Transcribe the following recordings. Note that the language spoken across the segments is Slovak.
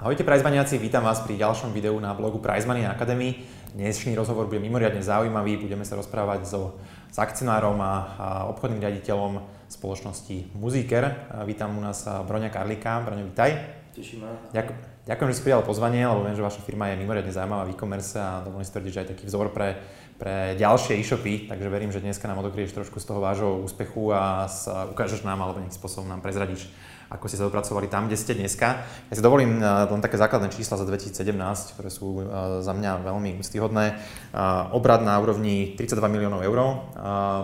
Ahojte Prizmaniaci, vítam vás pri ďalšom videu na blogu Prizmania Academy. Dnešný rozhovor bude mimoriadne zaujímavý, budeme sa rozprávať so, s akcionárom a, obchodným riaditeľom spoločnosti Muziker. Vítam u nás Broňa Karlika. Broňa, vítaj. Teším ma. Ďakujem, ďakujem, že si prijal pozvanie, lebo viem, že vaša firma je mimoriadne zaujímavá v e-commerce a dovolím si tvrdiť, že aj taký vzor pre, pre ďalšie e-shopy, takže verím, že dneska nám odokrieš trošku z toho vášho úspechu a ukážeš nám alebo nejakým spôsobom nám prezradíš ako ste sa dopracovali tam, kde ste dneska. Ja si dovolím eh, len také základné čísla za 2017, ktoré sú eh, za mňa veľmi úctyhodné. Eh, obrad na úrovni 32 miliónov eur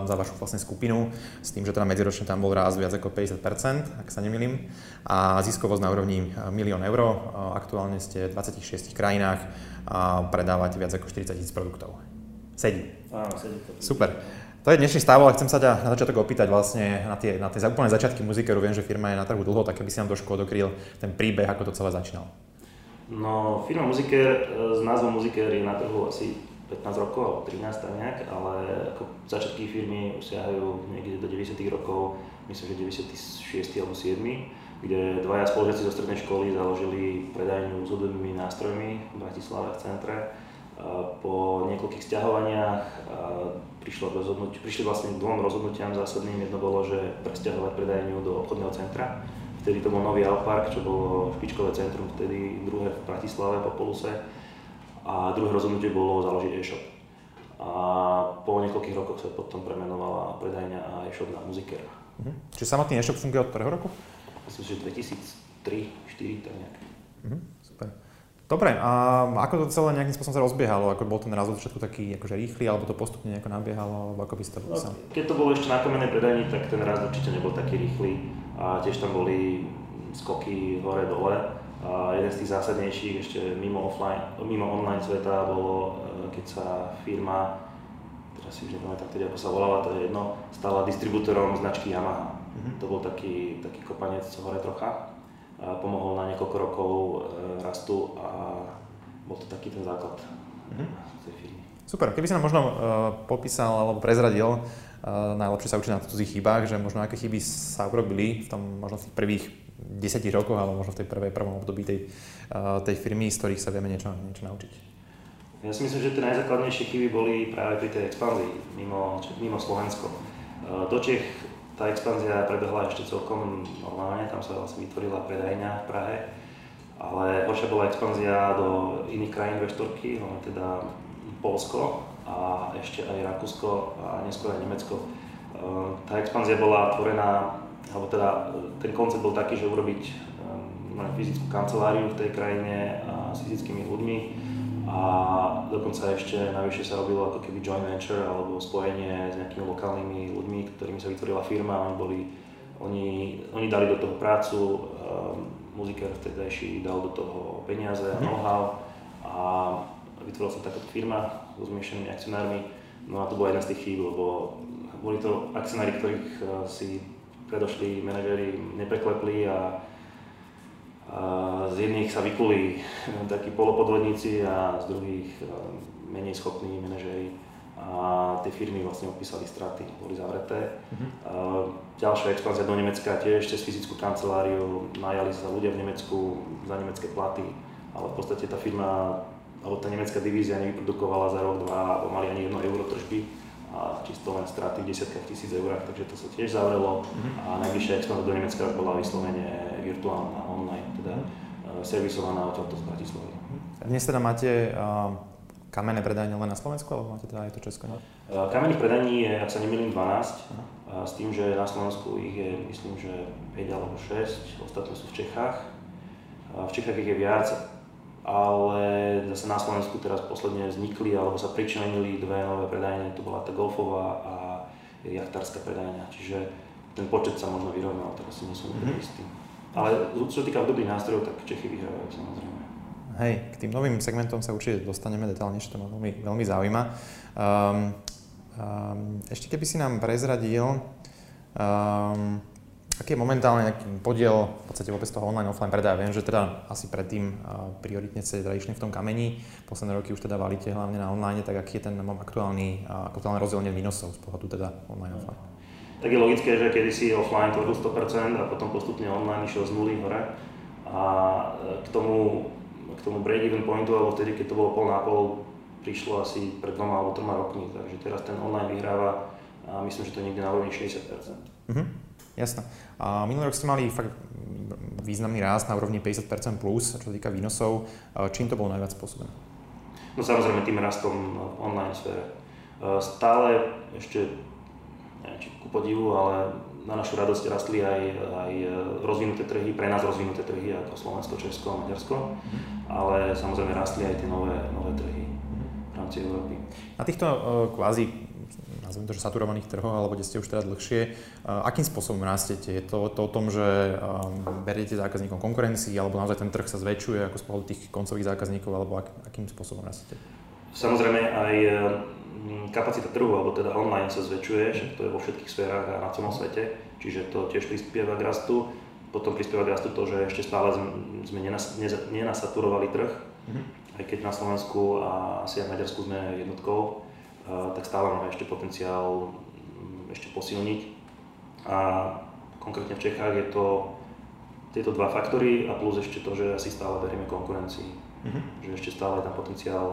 za vašu vlastne skupinu, s tým, že teda medziročne tam bol ráz viac ako 50%, ak sa nemýlim. A ziskovosť na úrovni milión eur. Aktuálne ste v 26 krajinách a predávate viac ako 40 tisíc produktov. Sedí. Áno, sedí to. Super. To je dnešný stav, ale chcem sa ťa na začiatok opýtať vlastne na tie, na tie úplné začiatky muzikeru. Viem, že firma je na trhu dlho, tak keby si nám trošku odokryl ten príbeh, ako to celé začínalo. No, firma Muziker s názvom Muziker je na trhu asi 15 rokov alebo 13 tam nejak, ale ako začiatky firmy siahajú niekde do 90 rokov, myslím, že 96 alebo 7 kde dvaja spolužiaci zo strednej školy založili predajňu s hudobnými nástrojmi v Bratislave v centre po niekoľkých sťahovaniach prišlo rozhodnúť, prišli vlastne k dvom rozhodnutiam zásadným. Jedno bolo, že presťahovať predajňu do obchodného centra. Vtedy to bol nový Alpark, čo bolo špičkové centrum, vtedy druhé v Bratislave po Poluse. A druhé rozhodnutie bolo založiť e-shop. A po niekoľkých rokoch sa potom premenovala predajňa a e-shop na Muziker. Mhm. Čiže samotný e-shop funguje od ktorého roku? Myslím, že 2003 2004 tak nejak. Mhm. Dobre, a ako to celé nejakým spôsobom sa rozbiehalo? Ako bol ten raz od začiatku taký akože rýchly, alebo to postupne nejako nabiehalo, alebo ako by popísal? No, keď to bolo ešte na kamennej predajni, tak ten raz určite nebol taký rýchly a tiež tam boli skoky hore-dole. A jeden z tých zásadnejších ešte mimo, offline, mimo online sveta bolo, e, keď sa firma, teraz si už nepamätám tedy, ako sa volala, to je jedno, stala distribútorom značky Yamaha. Mm-hmm. To bol taký, taký kopanec hore trocha pomohol na niekoľko rokov e, rastu a bol to taký ten základ mm-hmm. tej firmy. Super, keby si nám možno uh, popísal alebo prezradil, uh, najlepšie sa učí na cudzích chybách, že možno aké chyby sa urobili v tom možno v tých prvých desiatich rokoch alebo možno v tej prvej prvom období tej, uh, tej firmy, z ktorých sa vieme niečo, niečo naučiť. Ja si myslím, že tie najzákladnejšie chyby boli práve pri tej expanzii mimo, mimo Slovensko. Do Čech tá expanzia prebehla ešte celkom normálne, tam sa vlastne vytvorila predajňa v Prahe, ale horšia bola expanzia do iných krajín V4, hlavne teda Polsko a ešte aj Rakúsko a neskôr aj Nemecko. Ehm, tá expanzia bola tvorená, alebo teda e, ten koncept bol taký, že urobiť ehm, fyzickú kanceláriu v tej krajine s fyzickými ľuďmi a dokonca ešte najvyššie sa robilo ako keby joint venture alebo spojenie s nejakými lokálnymi ľuďmi, ktorými sa vytvorila firma, oni boli, oni, oni dali do toho prácu, um, muzikér vtedajší dal do toho peniaze a mhm. know-how a vytvorila sa takáto firma so zmiešanými akcionármi. No a to bola jedna z tých chýb, lebo boli to akcionári, ktorých uh, si predošli manažéri nepreklepli a z jedných sa vykuli takí polopodvodníci a z druhých e, menej schopní manažéri a tie firmy vlastne opísali straty, boli zavreté. Mm-hmm. Ďalšia expanzia do Nemecka tiež cez fyzickú kanceláriu, najali sa ľudia v Nemecku za nemecké platy, ale v podstate tá firma alebo tá nemecká divízia nevyprodukovala za rok, dva, mali ani jedno euro tržby a čisto len straty v desiatkách tisíc eurách, takže to sa tiež zavrelo mm-hmm. a najbližšia expanzia do Nemecka bola vyslovene virtuálna, online, teda mm-hmm. servisovaná odtiaľto z Bratislavy. Dnes teda máte uh, kamenné predajne len na Slovensku, alebo máte teda aj to Česko? Ne? Uh, kamenných predaní je, ak sa nemýlim, 12, uh-huh. uh, s tým, že na Slovensku ich je, myslím, že 5 alebo 6, ostatné sú v Čechách. V Čechách ich je viac, ale zase na Slovensku teraz posledne vznikli alebo sa pričlenili dve nové predajne, to bola tá golfová a jachtárska predajňa, čiže ten počet sa možno vyrovnal, teraz si nie som mm-hmm. istý. Ale čo sa týka obdobných nástrojov, tak Čechy vyhrávajú samozrejme. Hej, k tým novým segmentom sa určite dostaneme detálnejšie, to ma veľmi, veľmi zaujíma. Um, um, ešte keby si nám prezradil, um, Aký je momentálne nejaký podiel v podstate vôbec toho online offline predaja? Viem, že teda asi predtým prioritne ste teda išli v tom kameni, posledné roky už teda valíte hlavne na online, tak aký je ten aktuálny, aktuálne rozdielne výnosov z pohľadu teda online offline? Tak je logické, že kedy si offline tvoril 100% a potom postupne online išiel z nuly hore. A A k tomu, k tomu break-even pointu, alebo vtedy, keď to bolo pol na pol, prišlo asi pred dvoma alebo troma rokmi, takže teraz ten online vyhráva a myslím, že to niekde na úrovni 60%. Mhm, jasné. A minulý rok ste mali fakt významný rást na úrovni 50% plus, čo sa týka výnosov. Čím to bolo najviac spôsobené? No samozrejme tým rastom v online sfére. Stále ešte, neviem či ku podivu, ale na našu radosť rastli aj, aj rozvinuté trhy, pre nás rozvinuté trhy ako Slovensko, Česko a Maďarsko, mm. ale samozrejme rastli aj tie nové, nové trhy v rámci Európy. Na týchto uh, kvázi nazvem to, že saturovaných trhoch, alebo kde ste už teda dlhšie, akým spôsobom rastete? Je to, to o tom, že um, beriete zákazníkom konkurencii, alebo naozaj ten trh sa zväčšuje ako z pohľadu tých koncových zákazníkov, alebo ak, akým spôsobom rastete? Samozrejme aj kapacita trhu, alebo teda online sa zväčšuje, že to je vo všetkých sférach a na celom svete, čiže to tiež prispieva k rastu. Potom prispieva k rastu to, že ešte stále sme nenasaturovali trh, mm-hmm. aj keď na Slovensku a asi aj v Maďarsku sme jednotkou, tak stále máme ešte potenciál mm, ešte posilniť. A konkrétne v Čechách je to tieto dva faktory a plus ešte to, že asi stále berieme konkurencii. Mm-hmm. Že ešte stále je tam potenciál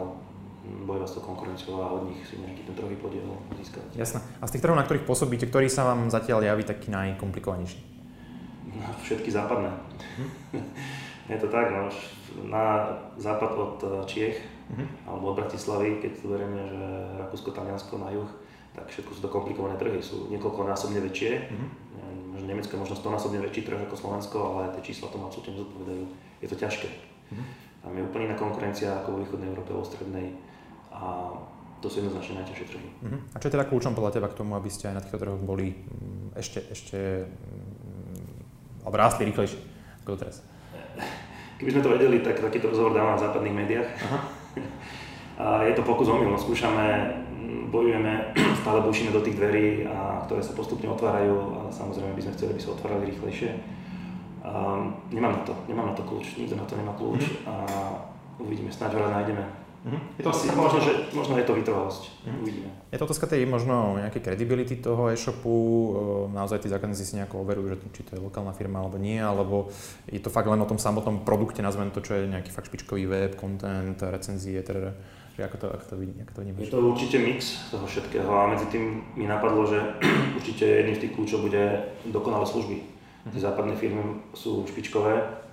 bojovať s tou konkurenciou a od nich si nejaký ten trhový podiel získať. Jasné. A z tých trhov, na ktorých pôsobíte, ktorý sa vám zatiaľ javí taký najkomplikovanejší? No, všetky západné. Hm? je to tak, no, na západ od eh, Čiech uh-huh. alebo od Bratislavy, keď to berieme, že Rakúsko, Taliansko na juh, tak všetko sú to komplikované trhy, sú niekoľkonásobne väčšie. Uh-huh. Možno Nemecko je možno stonásobne väčší trh ako Slovensko, ale tie čísla tomu absolútne nezodpovedajú. Je to ťažké. Uh-huh. Tam je úplne iná konkurencia ako vo východnej Európe, vo strednej a to sú jednoznačne najťažšie trhy. Uh-huh. A čo je teda kľúčom podľa teba k tomu, aby ste aj na týchto trhoch boli mm, ešte, ešte mm, alebo rástli rýchlejšie ako teraz? Keby sme to vedeli, tak takýto rozhovor dávam v západných médiách. Aha. A je to pokus omyl, no, skúšame, mm, bojujeme, stále bušíme do tých dverí, a, ktoré sa postupne otvárajú a samozrejme by sme chceli, aby sa otvárali rýchlejšie. Um, nemám na to, nemám na to kľúč, nikto na to nemá kľúč mm. a uvidíme, snáď ho nájdeme. Mm-hmm. Je to asi, možno, že, možno je to vytrvalosť. Mm-hmm. Uvidíme. Je to otázka tej možno nejakej credibility toho e-shopu, naozaj tí zákazníci si nejako overujú, že či to je lokálna firma alebo nie, alebo je to fakt len o tom samotnom produkte, nazvem to, čo je nejaký fakt špičkový web, content, recenzie, teda že ako to, ako to, vidí, ako to vnímaš? Je to určite mix toho všetkého a medzi tým mi napadlo, že určite jedným z tých kľúčov bude dokonalé služby. Mm-hmm. Tie západné firmy sú špičkové,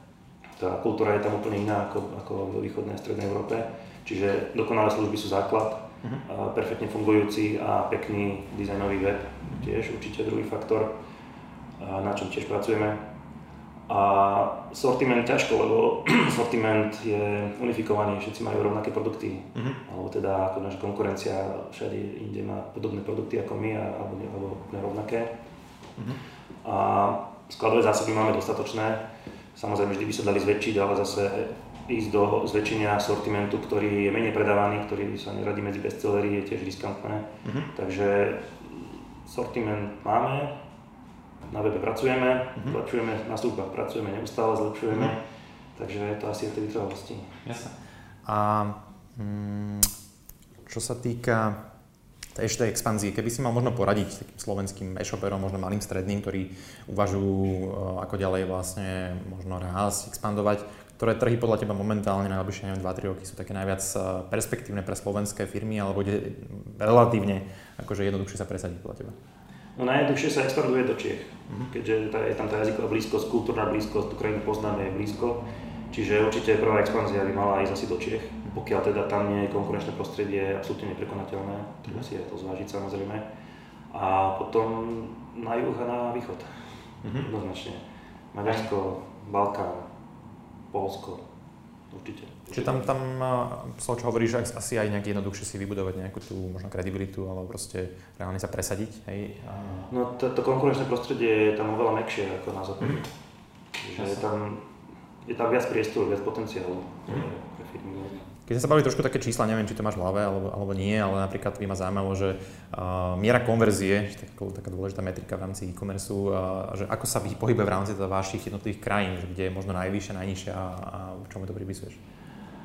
tá kultúra je tam úplne iná ako, ako v východnej a strednej Európe Čiže dokonalé služby sú základ, uh-huh. perfektne fungujúci a pekný dizajnový web, tiež určite druhý faktor, na čom tiež pracujeme. A sortiment ťažko, lebo sortiment je unifikovaný, všetci majú rovnaké produkty, uh-huh. alebo teda ako naša konkurencia všade inde má podobné produkty ako my, alebo, alebo rovnaké. Uh-huh. A skladové zásoby máme dostatočné, samozrejme vždy by sa dali zväčšiť, ale zase ísť do zväčšenia sortimentu, ktorý je menej predávaný, ktorý sa neradí medzi bestsellery, je tiež riskantné. Uh-huh. Takže sortiment máme, na webe pracujeme, uh-huh. zlepšujeme, na službách pracujeme, neustále zlepšujeme, uh-huh. takže je to asi o tej vytrvalosti. Jasne. A mm, čo sa týka tej ešte expanzie, keby si mal možno poradiť takým slovenským e-shoperom, možno malým stredným, ktorí uvažujú e, ako ďalej vlastne možno raz expandovať, ktoré trhy podľa teba momentálne najbližšie, neviem, 2-3 roky sú také najviac eh, perspektívne pre slovenské firmy, alebo kde relatívne akože jednoduchšie sa presadiť podľa teba? No najjednoduchšie sa expanduje do Čiech, mm-hmm. keďže tá, je tam tá jazyková blízkosť, kultúrna blízkosť, tú krajinu poznáme, je blízko. Čiže určite prvá expanzia by mala ísť asi do Čiech, pokiaľ teda tam nie je konkurenčné prostredie absolútne neprekonateľné, treba si aj to zvážiť samozrejme. A potom na juh a na východ, mm-hmm. jednoznačne. Maďarsko, Balkán, Polsko. Určite. Čiže tam, tam toho, čo hovoríš, asi aj nejak jednoduchšie si vybudovať nejakú tú možno kredibilitu, alebo proste reálne sa presadiť, hej? A... No to, to konkurenčné prostredie je tam oveľa mekšie ako na západe. Mm. Čiže je tam, je tam viac priestoru, viac potenciálu mm. pre firmy. Keď sme sa bavili trošku také čísla, neviem, či to máš v hlave alebo, alebo nie, ale napríklad by ma zaujímalo, že uh, miera konverzie, že taká, taká dôležitá metrika v rámci e-commerce, uh, že ako sa pohybuje v rámci teda vašich jednotlivých krajín, že kde je možno najvyššia, najnižšia a, a čomu to pripisuješ?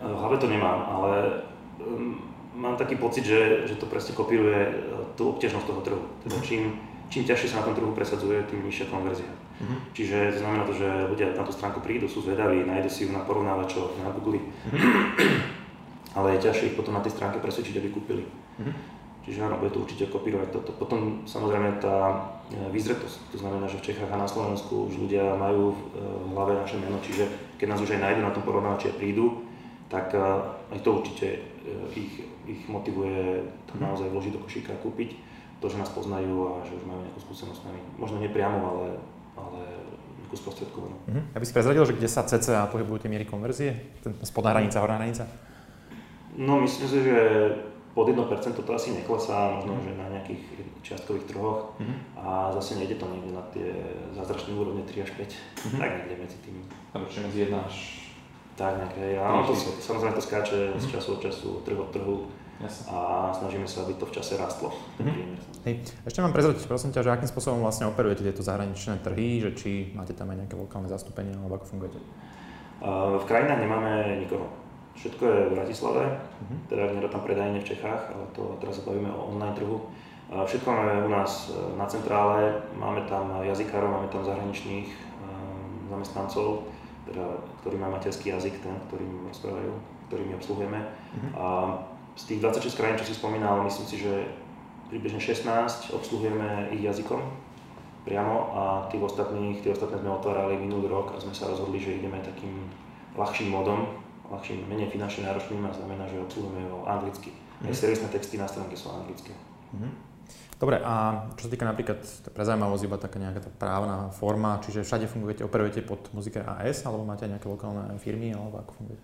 V hlave to nemám, ale um, mám taký pocit, že, že to presne kopíruje tú obťažnosť toho trhu. Teda čím, čím ťažšie sa na tom trhu presadzuje, tým nižšia konverzia. Uh-huh. Čiže to znamená to, že ľudia na tú stránku prídu, sú zvedaví, nájdu si ju na porovnávačoch, na Google, uh-huh. Ale je ťažšie ich potom na tej stránke presvedčiť, aby kúpili. Uh-huh. Čiže áno, bude to určite kopírovať toto. Potom samozrejme tá e, vyzretosť, to znamená, že v Čechách a na Slovensku už ľudia majú v hlave naše meno, čiže keď nás už aj nájdu na tom porovnávači a prídu, tak aj to určite ich, ich motivuje to naozaj vložiť do košíka a kúpiť to, že nás poznajú a že už majú nejakú skúsenosť s nami. Možno nepriamo, ale, ale nejakú sprostredkovanú. Uh-huh. Ja by si prezradil, že kde sa cca pohybujú tie miery konverzie? Ten spodná hranica, horná hranica? No myslím si, že pod 1% to asi neklesá, možno, uh-huh. že na nejakých čiastkových trhoch uh-huh. a zase nejde to niekde na tie zázračné úrovne 3 až 5, uh-huh. tak niekde medzi tým. A určite medzi 1 až... Tak nejaké, áno, to, samozrejme to skáče uh-huh. z času od času, trh od trhu Jasne. a snažíme sa, aby to v čase rastlo. Mm-hmm. Hej. Ešte mám prezrať, prosím ťa, že akým spôsobom vlastne operujete tieto zahraničné trhy, že či máte tam aj nejaké lokálne zastúpenie, alebo ako fungujete? Uh, v krajinách nemáme nikoho. Všetko je v Bratislave, uh-huh. teda nie tam predajne v Čechách, ale to teraz sa bavíme o online trhu. Všetko máme u nás e, na centrále, máme tam jazykárov, máme tam zahraničných um, zamestnancov, teda, ktorí majú materský jazyk, ten, ktorým rozprávajú, ktorými obsluhujeme. Uh-huh. A z tých 26 krajín, čo si spomínal, myslím si, že približne 16 obsluhujeme ich jazykom priamo a tých ostatných, tie ostatné sme otvárali minulý rok a sme sa rozhodli, že ideme takým ľahším modom, ľahším, menej finančne náročným a znamená, že obsluhujeme ho anglicky. Mm. Aj servisné texty na stránke sú anglické. Mm. Dobre, a čo sa týka napríklad pre zaujímavosť iba taká nejaká tá právna forma, čiže všade fungujete, operujete pod muzike AS, alebo máte aj nejaké lokálne firmy, alebo ako funguje?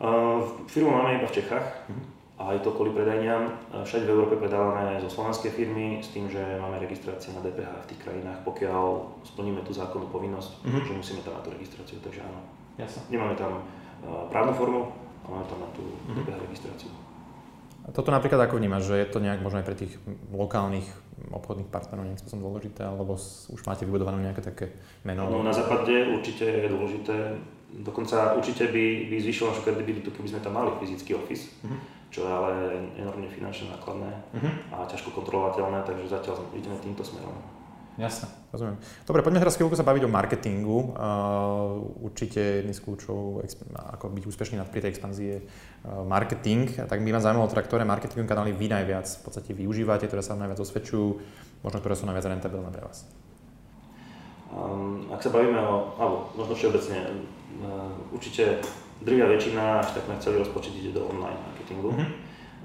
Uh, firmu máme iba v Čechách uh-huh. a je to kvôli predajniam. Všade v Európe predávame zo slovenskej firmy s tým, že máme registrácie na DPH v tých krajinách, pokiaľ splníme tú zákonnú povinnosť, uh-huh. že musíme tam na tú registráciu, takže áno. Jasne. Nemáme tam uh, právnu formu, ale máme tam na tú uh-huh. DPH registráciu. A toto napríklad ako vnímaš, že je to nejak možno aj pre tých lokálnych obchodných partnerov nejakým spôsobom dôležité, alebo už máte vybudované nejaké také meno? No, na západe určite je dôležité Dokonca určite by, by zvyšilo našu kredibilitu, keby sme tam mali fyzický office, uh-huh. čo je ale enormne finančne nákladné uh-huh. a ťažko kontrolovateľné, takže zatiaľ ideme týmto smerom. Jasne, rozumiem. Dobre, poďme teraz chvíľku sa baviť o marketingu. Uh, určite jedný z kľúčov, ako byť úspešný pri tej expanzii je uh, marketing. Tak by ma zaujímalo teda, ktoré marketingové kanály vy najviac v podstate využívate, ktoré sa najviac osvedčujú, možno ktoré sú najviac rentabilné pre vás. Um, ak sa bavíme o, alebo možno všeobecne, uh, určite drvia väčšina, až takmer celý rozpočet ide do online marketingu. Mm-hmm.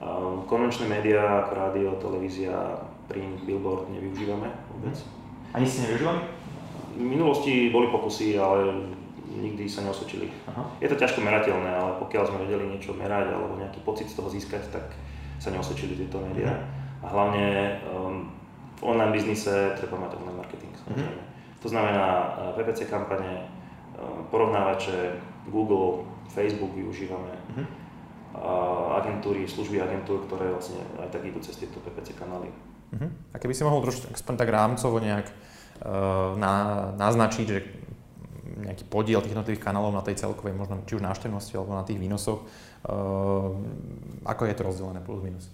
Um, konvenčné médiá ako rádio, televízia, print, billboard nevyužívame vôbec. Mm-hmm. Ani ste nevyužívali? V minulosti boli pokusy, ale nikdy sa neosvedčili. Aha. Je to ťažko merateľné, ale pokiaľ sme vedeli niečo merať alebo nejaký pocit z toho získať, tak sa neosvedčili tieto médiá. Mm-hmm. A hlavne um, v online biznise treba mať online marketing, samozrejme. Mm-hmm. To znamená PPC kampane, porovnávače, Google, Facebook využívame, uh-huh. agentúry, služby agentúr, ktoré vlastne aj tak idú cez tieto PPC kanály. Uh-huh. A keby si mohol trošku aspoň tak rámcovo nejak uh, na, naznačiť, že nejaký podiel tých jednotlivých kanálov na tej celkovej, možno či už návštevnosti alebo na tých výnosoch, uh, ako je to rozdelené plus minus?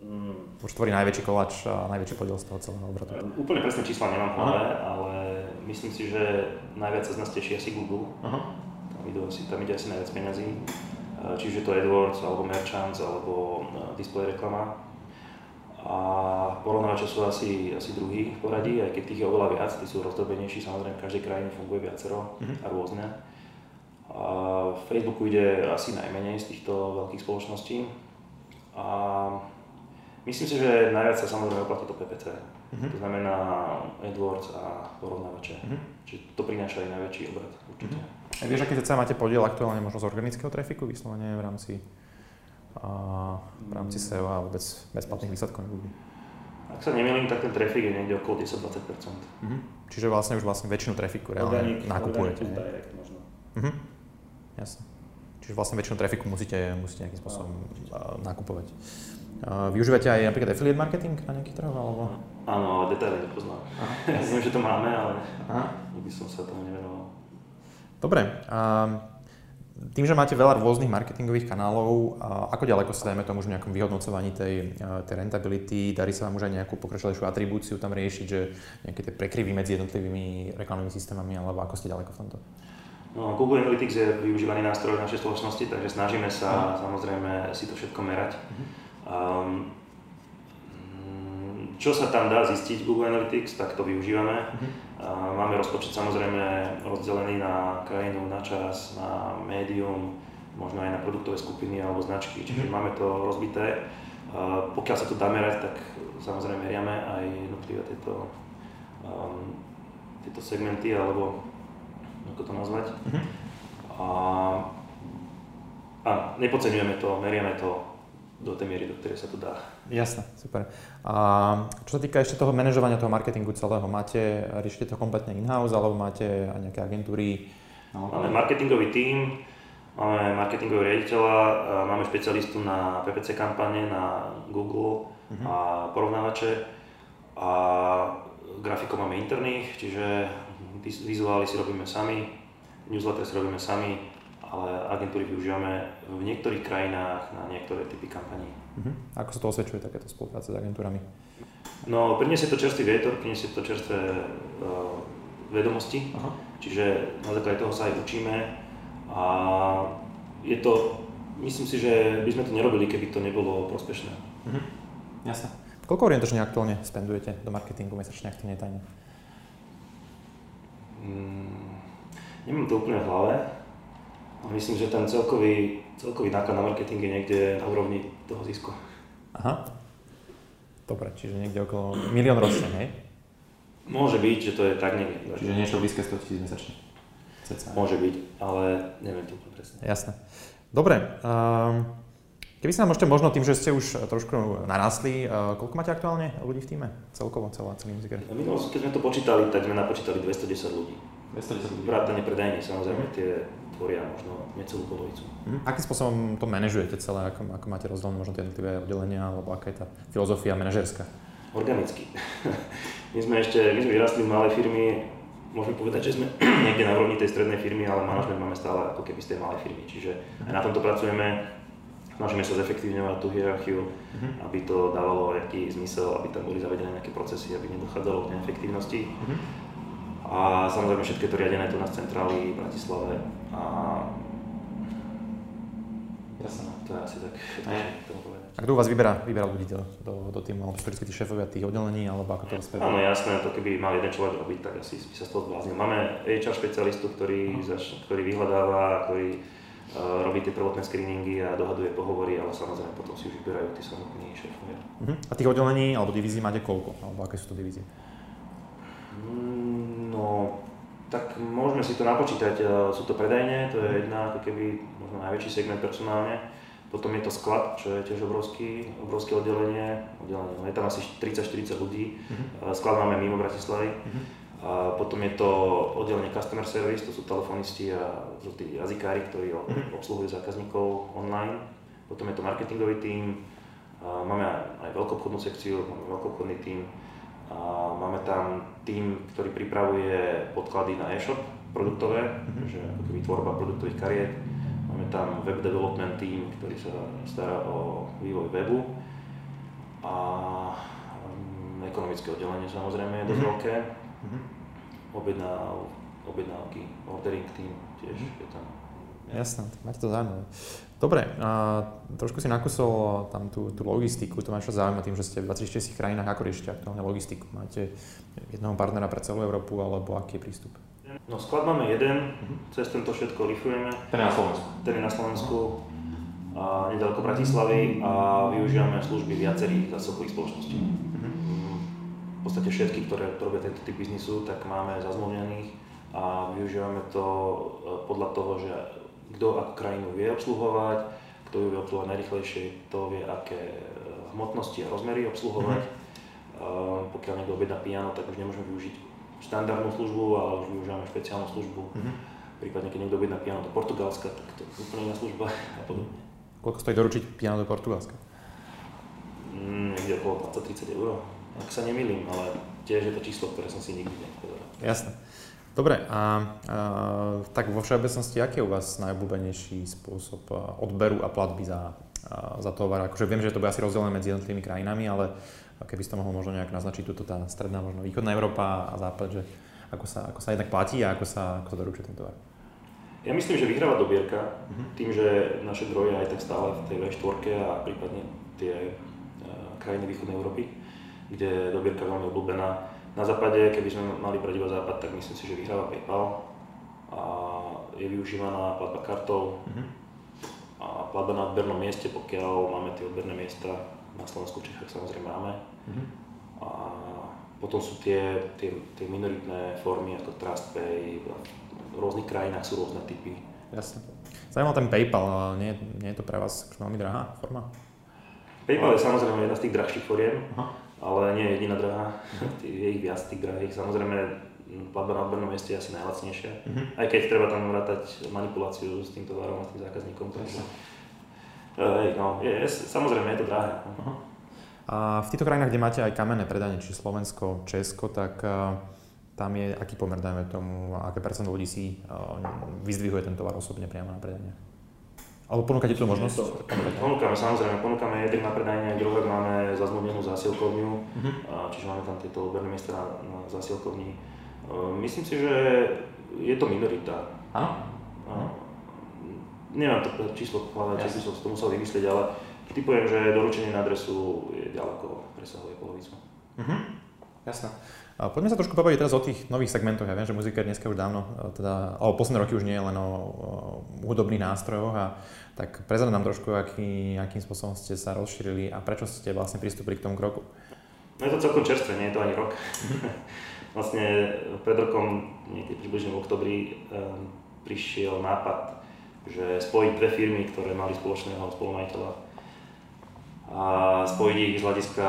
mm. už tvorí najväčší koláč a najväčší podiel z toho celého obratu. Úplne presné čísla nemám v hlave, ale myslím si, že najviac sa z nás teší asi Google. Aha. Tam, idú asi, tam ide asi najviac peniazí. Čiže to AdWords, alebo Merchants, alebo display reklama. A porovnávače sú asi, asi druhý v poradí, aj keď tých je oveľa viac, tí sú rozdrobenejší, samozrejme v každej krajine funguje viacero uh-huh. a rôzne. A v Facebooku ide asi najmenej z týchto veľkých spoločností. A Myslím si, že najviac sa samozrejme oplatí to PPC. Mhm. To znamená AdWords a porovnávače. Uh-huh. Čiže to prináša aj najväčší obrad určite. Uh-huh. A vieš, aký cca máte podiel aktuálne možno z organického trafiku vyslovene v rámci, a, v rámci mm. SEO a vôbec bezplatných výsledkov na Google? Ak sa nemýlim, tak ten trafik je niekde okolo 10-20%. Uh-huh. Čiže vlastne už vlastne väčšinu trafiku reálne organic, nakupujete. Organic direct možno. Uh-huh. Jasne. Čiže vlastne väčšinu trafiku musíte, musíte nejakým spôsobom no. nakupovať. Využívate aj napríklad affiliate marketing na nejakých trhoch? Alebo? Áno, ale detaily nepoznám. Ja viem, že to máme, ale Aha. by som sa tomu nevenoval. Dobre. A tým, že máte veľa rôznych marketingových kanálov, ako ďaleko sa dajme tomu už v nejakom vyhodnocovaní tej, tej rentability, darí sa vám už aj nejakú pokročilejšiu atribúciu tam riešiť, že nejaké tie prekryvy medzi jednotlivými reklamnými systémami, alebo ako ste ďaleko v tomto? No, Google Analytics je využívaný nástroj v našej spoločnosti, takže snažíme sa uh samozrejme si to všetko merať. Uh-huh. Um, čo sa tam dá zistiť Google Analytics, tak to využívame. Uh-huh. Máme rozpočet samozrejme rozdelený na krajinu, na čas, na médium, možno aj na produktové skupiny alebo značky, čiže uh-huh. máme to rozbité. Pokiaľ sa to dá merať, tak samozrejme meriame aj jednotlivé tieto, um, tieto segmenty alebo ako to nazvať. Uh-huh. A, a nepodceňujeme to, meriame to do tej miery, do ktorej sa to dá. Jasné, super. A čo sa týka ešte toho manažovania toho marketingu celého, máte, riešite to kompletne in-house, alebo máte aj nejaké agentúry? No, máme marketingový tím, máme marketingového riaditeľa, máme špecialistu na PPC kampane, na Google uh-huh. a porovnávače a grafikov máme interných, čiže vizuály si robíme sami, newsletter si robíme sami, ale agentúry využívame v niektorých krajinách na niektoré typy kampaní. Uh-huh. Ako sa to osvedčuje takéto spolupráce s agentúrami? No, priniesie to čerstvý vietor, priniesie to čerstvé uh, vedomosti, uh-huh. čiže na základe toho sa aj učíme a je to, myslím si, že by sme to nerobili, keby to nebolo prospešné. Uh-huh. Jasne. Koľko orientačne aktuálne spendujete do marketingu mesačne, ak to tajné? Mm, nemám to úplne v hlave, myslím, že ten celkový, celkový náklad na marketing je niekde na úrovni toho zisku. Aha. Dobre, čiže niekde okolo milión ročne, hej? Môže byť, že to je tak niekde. Čiže niečo blízke 100 tisíc mesačne. Môže byť, ale neviem to úplne presne. Jasné. Dobre, um, keby sa nám môžete možno tým, že ste už trošku narastli, uh, koľko máte aktuálne ľudí v týme? Celkovo, celá celý muziker? Minulosť, keď sme to počítali, tak sme napočítali 210 ľudí. 210 ľudí. Vrátane predajne, samozrejme, mm. tie tvoria možno necelú polovicu. Mm. Akým spôsobom to manažujete celé? Ako, ako máte rozdelené možno tie jednotlivé oddelenia, alebo aká je tá filozofia manažerská? Organicky. my sme ešte, my sme vyrastli v malej firmy, môžeme povedať, že sme niekde na úrovni tej strednej firmy, ale manažment máme stále ako keby z tej malej firmy. Čiže aj na tomto pracujeme, snažíme sa zefektívňovať tú hierarchiu, uh-huh. aby to dávalo nejaký zmysel, aby tam boli zavedené nejaké procesy, aby nedochádzalo k neefektívnosti. Uh-huh. A samozrejme všetko je to riadené tu na centráli v Bratislave a Jasne. To je asi tak, to A kto u vás vyberá, vyberá ľudí do, do, do týmu, alebo vždy tí šéfovia tých oddelení, alebo ako to rozpráva? Áno, jasné, to keby mal jeden človek robiť, tak asi by sa z toho zbláznil. Máme HR špecialistu, ktorý, zač, ktorý vyhľadáva, ktorý uh, robí tie prvotné screeningy a dohaduje pohovory, ale samozrejme potom si už vyberajú tí samotní šéfovia. Uh-huh. A tých oddelení alebo divízií máte koľko? Alebo aké sú to divízie? Mm, no, tak môžeme si to napočítať. E, sú to predajne, to je jedna ako keby možno najväčší segment personálne. Potom je to sklad, čo je tiež obrovský, obrovské oddelenie. oddelenie no je tam asi 30-40 ľudí. Uh-huh. Sklad máme mimo Bratislavy. Uh-huh. A potom je to oddelenie customer service, to sú telefonisti a tí jazykári, ktorí uh-huh. obsluhujú zákazníkov online. Potom je to marketingový tím, máme aj veľkoobchodnú sekciu, máme veľkoobchodný tím a máme tam tým, ktorý pripravuje podklady na e-shop produktové, mm-hmm. že ako keby tvorba produktových kariet. Máme tam web development tým, ktorý sa stará o vývoj webu. A um, ekonomické oddelenie samozrejme je dosť mm-hmm. veľké. Mm-hmm. objednávky, ordering tým tiež mm-hmm. je tam. Jasné, máte to zaujímavé. Dobre, a trošku si nakusol tam tú, tú logistiku, to ma čo zaujíma tým, že ste v 26 krajinách, ako riešite aktuálne logistiku? Máte jedného partnera pre celú Európu, alebo aký je prístup? No sklad máme jeden, uh-huh. cez tento všetko lifujeme. Ten je na Slovensku. Ten je na Slovensku, a nedaleko Bratislavy a využívame služby viacerých zásobových spoločností. Uh-huh. V podstate všetky, ktoré robia tento typ biznisu, tak máme zazmluvnených a využívame to e, podľa toho, že kto akú krajinu vie obsluhovať, kto ju vie obsluhovať najrychlejšie, kto vie aké eh, hmotnosti a rozmery obsluhovať. Mm-hmm. Pokiaľ niekto objedná piano, tak už nemôžeme využiť štandardnú službu, ale už využívame špeciálnu službu. Mm-hmm. Prípadne, keď niekto objedná piano do Portugalska, tak to je úplne iná služba a podobne. Koľko stojí doručiť piano do Portugalska? Mm, niekde okolo 20-30 eur, ak sa nemýlim, ale tiež je to číslo, ktoré som si nikdy nepovedal. Jasné. Dobre, a, a tak vo všeobecnosti, aký je u vás najobľúbenejší spôsob odberu a platby za, a, za tovar? Akože viem, že to bude asi rozdelené medzi jednotlivými krajinami, ale keby ste mohol možno nejak naznačiť túto tá stredná, možno východná Európa a západ, že ako sa, ako sa jednak platí a ako sa, ako sa doručuje ten tovar? Ja myslím, že vyhráva dobierka, uh-huh. tým, že naše zdroje aj tak stále v tej V4 a prípadne tie uh, krajiny východnej Európy, kde dobierka je veľmi obľúbená na západe, keby sme mali brať iba západ, tak myslím si, že vyhráva PayPal a je využívaná platba kartou mm-hmm. a platba na odbernom mieste, pokiaľ máme tie odberné miesta na Slovensku, v Čechách samozrejme máme. Mm-hmm. A potom sú tie, tie, tie minoritné formy ako TrustPay, v rôznych krajinách sú rôzne typy. Jasne. Zajímal ten PayPal, nie, nie je to pre vás veľmi drahá forma? PayPal je samozrejme jedna z tých drahších foriem. Aha ale nie je jediná drahá, je ich viac tých drahých. Samozrejme, platba na odbernom mieste je asi najlacnejšia, mm-hmm. aj keď treba tam vrátať manipuláciu s týmto tovarom a tým zákazníkom. Takže, uh, no, je, je, samozrejme, je to drahé. A v týchto krajinách, kde máte aj kamenné predanie, či Slovensko, Česko, tak uh, tam je aký pomer, dajme tomu, aké percento ľudí si uh, vyzdvihuje ten tovar osobne priamo na predanie? Alebo ponúkate tú možnosť? Ponúkame, samozrejme, ponúkame jednak na predajne, druhé máme zazmluvnenú zásielkovňu, uh-huh. čiže máme tam tieto odberné miesta na, na zásielkovni. Myslím si, že je to minorita. Áno? Nemám to číslo či by som to musel vymyslieť, ale typujem, že doručenie na adresu je ďaleko presahuje polovicu. Uh-huh. Jasné. Poďme sa trošku pobaviť teraz o tých nových segmentoch. Ja viem, že muzika dneska už dávno, e, teda, alebo posledné roky už nie je len o, o hudobných nástrojoch a tak prezrad nám trošku, aký, akým spôsobom ste sa rozšírili a prečo ste vlastne pristúpili k tomu kroku. No je to celkom čerstvé, nie je to ani rok. vlastne pred rokom, niekedy približne v oktobri, um, prišiel nápad, že spojiť dve firmy, ktoré mali spoločného spolumajiteľa a spojiť ich z hľadiska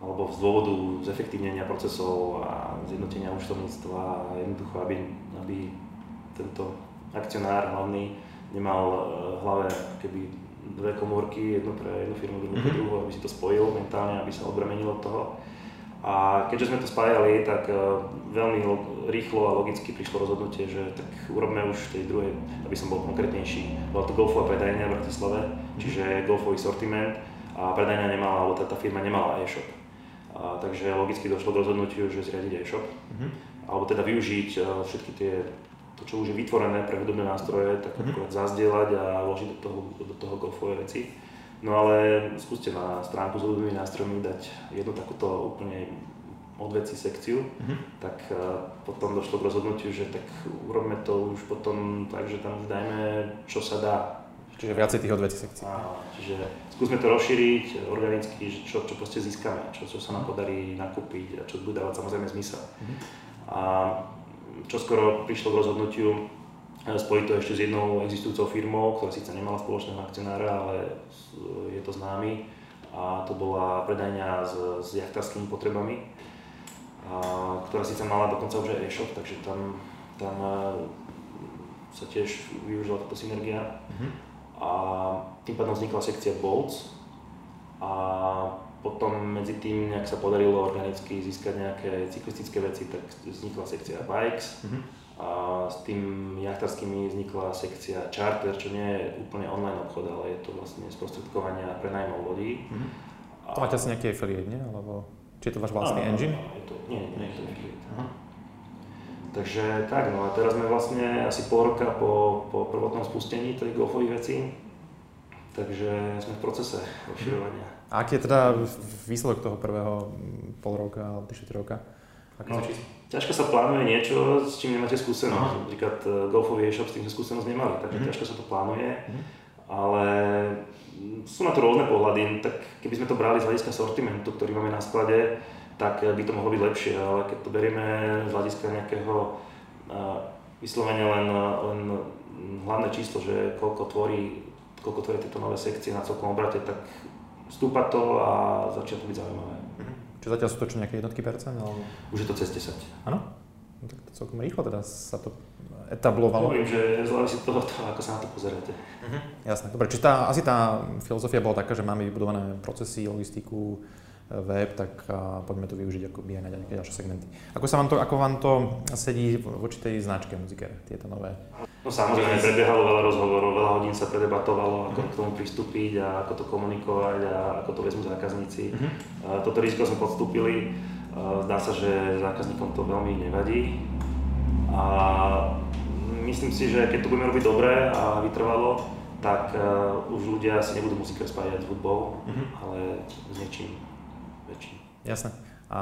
alebo z dôvodu zefektívnenia procesov a zjednotenia účtovníctva a jednoducho, aby, aby tento akcionár hlavný nemal e, v hlave keby dve komórky, jednu pre jednu firmu, druhú pre mhm. druhú, aby si to spojil mentálne, aby sa odbremenilo od toho. A keďže sme to spájali, tak e, veľmi rýchlo a logicky prišlo rozhodnutie, že tak urobme už tej druhej, aby som bol konkrétnejší. Bola to golfová predajňa v Bratislave, mhm. čiže golfový sortiment a predajňa nemala, alebo tá, tá firma nemala e-shop. A, takže logicky došlo k rozhodnutiu, že zriadiť e-shop, mm-hmm. alebo teda využiť uh, všetky tie, to čo už je vytvorené pre hudobné nástroje, tak mm-hmm. akurát zazdieľať a vložiť do toho, do toho golfové veci. No ale skúste na stránku s hudobnými nástrojmi dať jednu takúto úplne odveci sekciu, mm-hmm. tak uh, potom došlo k rozhodnutiu, že tak urobme to už potom tak, že tam už dajme, čo sa dá. Čiže viacej tých odvecí sekcií. Áno, čiže skúsme to rozšíriť organicky, čo, čo proste získame, čo, čo sa nám podarí nakúpiť a čo bude dávať samozrejme zmysel. Mm-hmm. A čo skoro prišlo k rozhodnutiu eh, spojiť to ešte s jednou existujúcou firmou, ktorá síce nemala spoločného akcionára, ale je to známy a to bola predajňa s, s jachtarskými potrebami, a, ktorá síce mala dokonca už aj e-shop, takže tam, tam eh, sa tiež využila táto synergia. Mm-hmm a tým pádom vznikla sekcia Bolts a potom medzi tým nejak sa podarilo organicky získať nejaké cyklistické veci, tak vznikla sekcia Bikes mm-hmm. a s tým jachtarskými vznikla sekcia Charter, čo nie je úplne online obchod, ale je to vlastne sprostredkovania pre najmov lodí. Mm-hmm. A... To máte asi nejaký affiliate, nie? Alebo či je to váš vlastný no, engine? No, je to, nie, nie, je to affiliate. Takže tak, no a teraz sme vlastne asi pol roka po, po prvotnom spustení tých golfových vecí, takže sme v procese rozširovania. A aký je teda výsledok toho prvého pol roka alebo 4 roka? no, ťažko sa plánuje niečo, s čím nemáte skúsenosť. Napríklad e, golfový e-shop s tým sme skúsenosť nemali, takže mm-hmm. ťažko sa to plánuje. Mm-hmm. Ale sú na to rôzne pohľady, tak keby sme to brali z hľadiska sortimentu, ktorý máme na sklade, tak by to mohlo byť lepšie, ale keď to berieme z hľadiska nejakého uh, vyslovene len, len hlavné číslo, že koľko tvorí, koľko tvorí tieto nové sekcie na celkom obrate, tak stúpa to a začína to byť zaujímavé. Mhm. Čiže zatiaľ sú to čo nejaké jednotky percent? Alebo... Už je to cez 10. Áno? No, tak to celkom rýchlo teda sa to etablovalo. Hovorím, že závisí to od toho, ako sa na to pozeráte. Uh-huh. Jasné, dobre, čiže tá, asi tá filozofia bola taká, že máme vybudované procesy, logistiku, web, tak poďme to využiť ako aj na nejaké ďalšie segmenty. Ako, sa vám to, ako vám to sedí voči tej značke muzikere, tieto nové? No samozrejme, prebiehalo veľa rozhovorov, veľa hodín sa predebatovalo, ako k tomu pristúpiť a ako to komunikovať a ako to vezmú zákazníci. Uh-huh. Toto riziko sme podstúpili. Zdá sa, že zákazníkom to veľmi nevadí. A myslím si, že keď to budeme robiť dobre a vytrvalo, tak uh, už ľudia si nebudú muziker spájať s hudbou, uh-huh. ale s niečím väčším. Jasné. A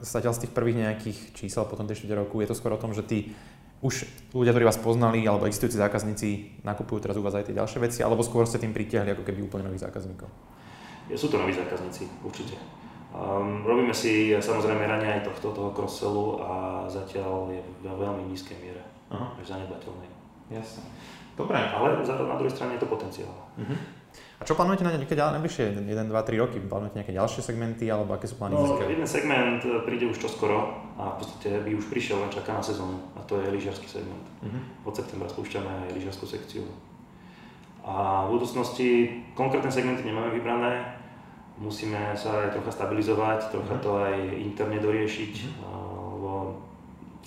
zatiaľ z tých prvých nejakých čísel po tom 4 roku je to skoro o tom, že tí už ľudia, ktorí vás poznali, alebo existujúci zákazníci nakupujú teraz u vás aj tie ďalšie veci, alebo skôr ste tým pritiahli ako keby úplne nových zákazníkov? Sú to noví zákazníci, určite. Um, robíme si samozrejme rania aj tohto, toho cross-sellu a zatiaľ je v veľmi nízkej miere, Aha. zanedbateľnej. Jasne. Dobre. Ale na druhej strane je to potenciál. Uh-huh. A čo plánujete na nejaké ďalšie, najbližšie 1, 2, 3 roky? Plánujete nejaké ďalšie segmenty alebo aké sú plány? No, jeden segment e, príde už čoskoro a v podstate by už prišiel, len čaká na sezónu a to je lyžiarsky segment. Uh-huh. Od septembra spúšťame aj lyžiarskú sekciu. A v budúcnosti konkrétne segmenty nemáme vybrané, musíme sa aj trocha stabilizovať, trocha mhm. to aj interne doriešiť, uh-huh. lebo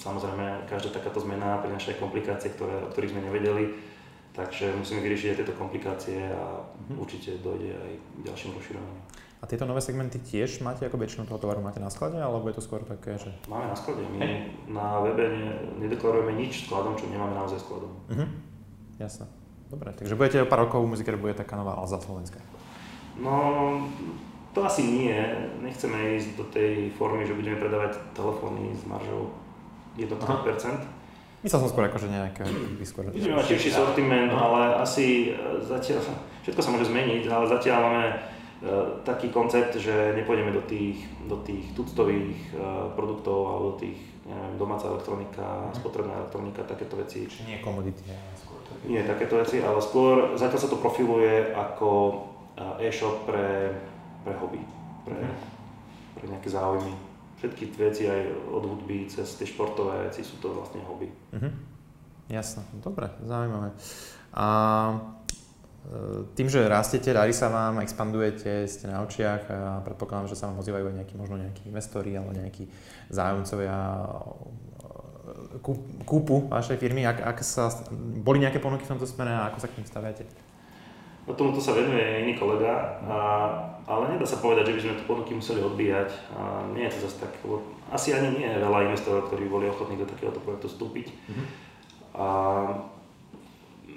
samozrejme každá takáto zmena prináša aj komplikácie, ktoré, o ktorých sme nevedeli, takže musíme vyriešiť aj tieto komplikácie a uh-huh. určite dojde aj k ďalším rozširovaniu. A tieto nové segmenty tiež máte, ako väčšinu toho tovaru máte na sklade, alebo je to skôr také, že... Máme na sklade, my hey. na webe ne, nedeklarujeme nič skladom, čo nemáme naozaj skladom. Uh-huh. Jasné. Dobre, takže budete o pár rokov muziker bude taká nová Alza Slovenska. No, to asi nie. Nechceme ísť do tej formy, že budeme predávať telefóny s maržou 1%. Myslel som skôr ako, že nejaké skôr... Budeme mať širší sortiment, ale asi e, zatiaľ, všetko sa môže zmeniť, ale zatiaľ máme e, taký koncept, že nepôjdeme do tých, do tých tuctových e, produktov alebo do tých, neviem, domáca elektronika, mhm. spotrebná elektronika, takéto veci. Čiže nie komodity, skôr. Nie takéto veci, ale skôr zatiaľ sa to profiluje ako e-shop pre, pre hobby, pre, mhm. pre nejaké záujmy. Všetky veci aj od hudby cez tie športové veci sú to vlastne hobby. Uh-huh. Jasné, dobre, zaujímavé. A e, tým, že rastete, darí sa vám, expandujete, ste na očiach a predpokladám, že sa vám ozývajú aj nejakí, možno nejakí investori alebo nejakí zájomcovia e, kúpu vašej firmy. Ak, ak sa, boli nejaké ponuky v tomto smere a ako sa k tým staviate? No tomuto sa venuje iný kolega, a, ale nedá sa povedať, že by sme tu ponuky museli odbíjať. A nie je to zase tak, lebo asi ani nie je veľa investorov, ktorí boli ochotní do takéhoto projektu vstúpiť. Mm-hmm. A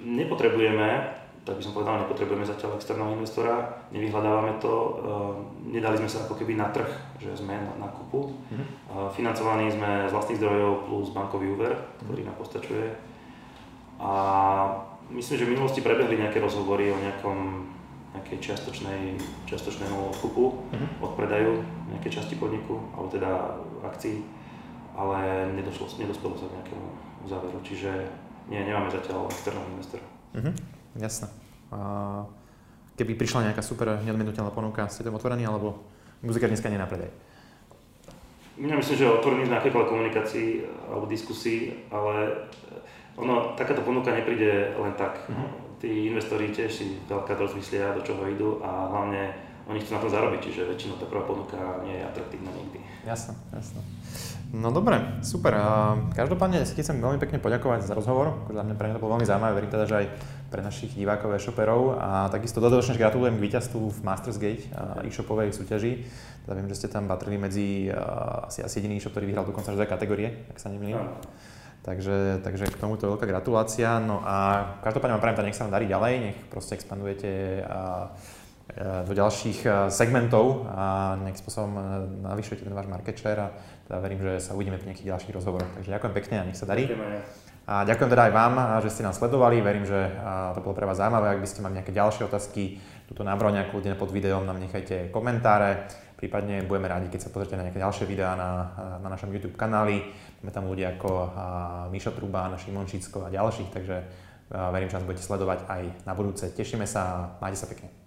nepotrebujeme, tak by som povedal, nepotrebujeme zatiaľ externého investora, nevyhľadávame to, nedali sme sa ako keby na trh, že sme na, na kupu. Mm-hmm. Financovaní sme z vlastných zdrojov plus bankový úver, ktorý nám postačuje. A myslím, že v minulosti prebehli nejaké rozhovory o nejakom nejakej čiastočnej, čiastočnému odkupu uh-huh. od predaju nejakej časti podniku, alebo teda akcií, ale nedošlo, nedospelo sa k nejakému záveru, čiže nie, nemáme zatiaľ externého investora. Uh-huh. Jasné. A keby prišla nejaká super neodmietnutelná ponuka, ste tam otvorení, alebo muzika dneska nie na predaj? Ja myslím, že otvorený na akékoľvek komunikácii alebo diskusii, ale ono, takáto ponuka nepríde len tak. Mm-hmm. Tí investori tiež si veľká rozmyslia, do čoho idú a hlavne oni chcú na to zarobiť, čiže väčšinou tá prvá ponuka nie je atraktívna nikdy. Jasné, jasné. No dobre, super. Každopádne si chcem veľmi pekne poďakovať za rozhovor. Za mňa pre mňa to bolo veľmi zaujímavé, verím teda, že aj pre našich divákov a shopperov. A takisto dodatočne gratulujem k víťazstvu v Masters Gate e-shopovej súťaži. Teda viem, že ste tam patrili medzi asi, asi jediný e-shop, ktorý vyhral dokonca dve kategórie, ak sa nemýlim. Takže, takže k tomuto veľká gratulácia. No a každopádne vám prajem, nech sa vám darí ďalej, nech proste expandujete a, do ďalších segmentov a nech spôsobom navyšujete ten váš market share a teda verím, že sa uvidíme pri nejakých ďalších rozhovoroch. Takže ďakujem pekne a nech sa darí. A ďakujem teda aj vám, že ste nás sledovali. Verím, že to bolo pre vás zaujímavé. Ak by ste mali nejaké ďalšie otázky, túto nejakú ľudia pod videom nám nechajte komentáre. Prípadne budeme rádi, keď sa pozrite na nejaké ďalšie videá na, na našom YouTube kanáli. Máme tam ľudia ako Mišo Truba, Šimon Šicko a ďalších, takže verím, že nás budete sledovať aj na budúce. Tešíme sa a majte sa pekne.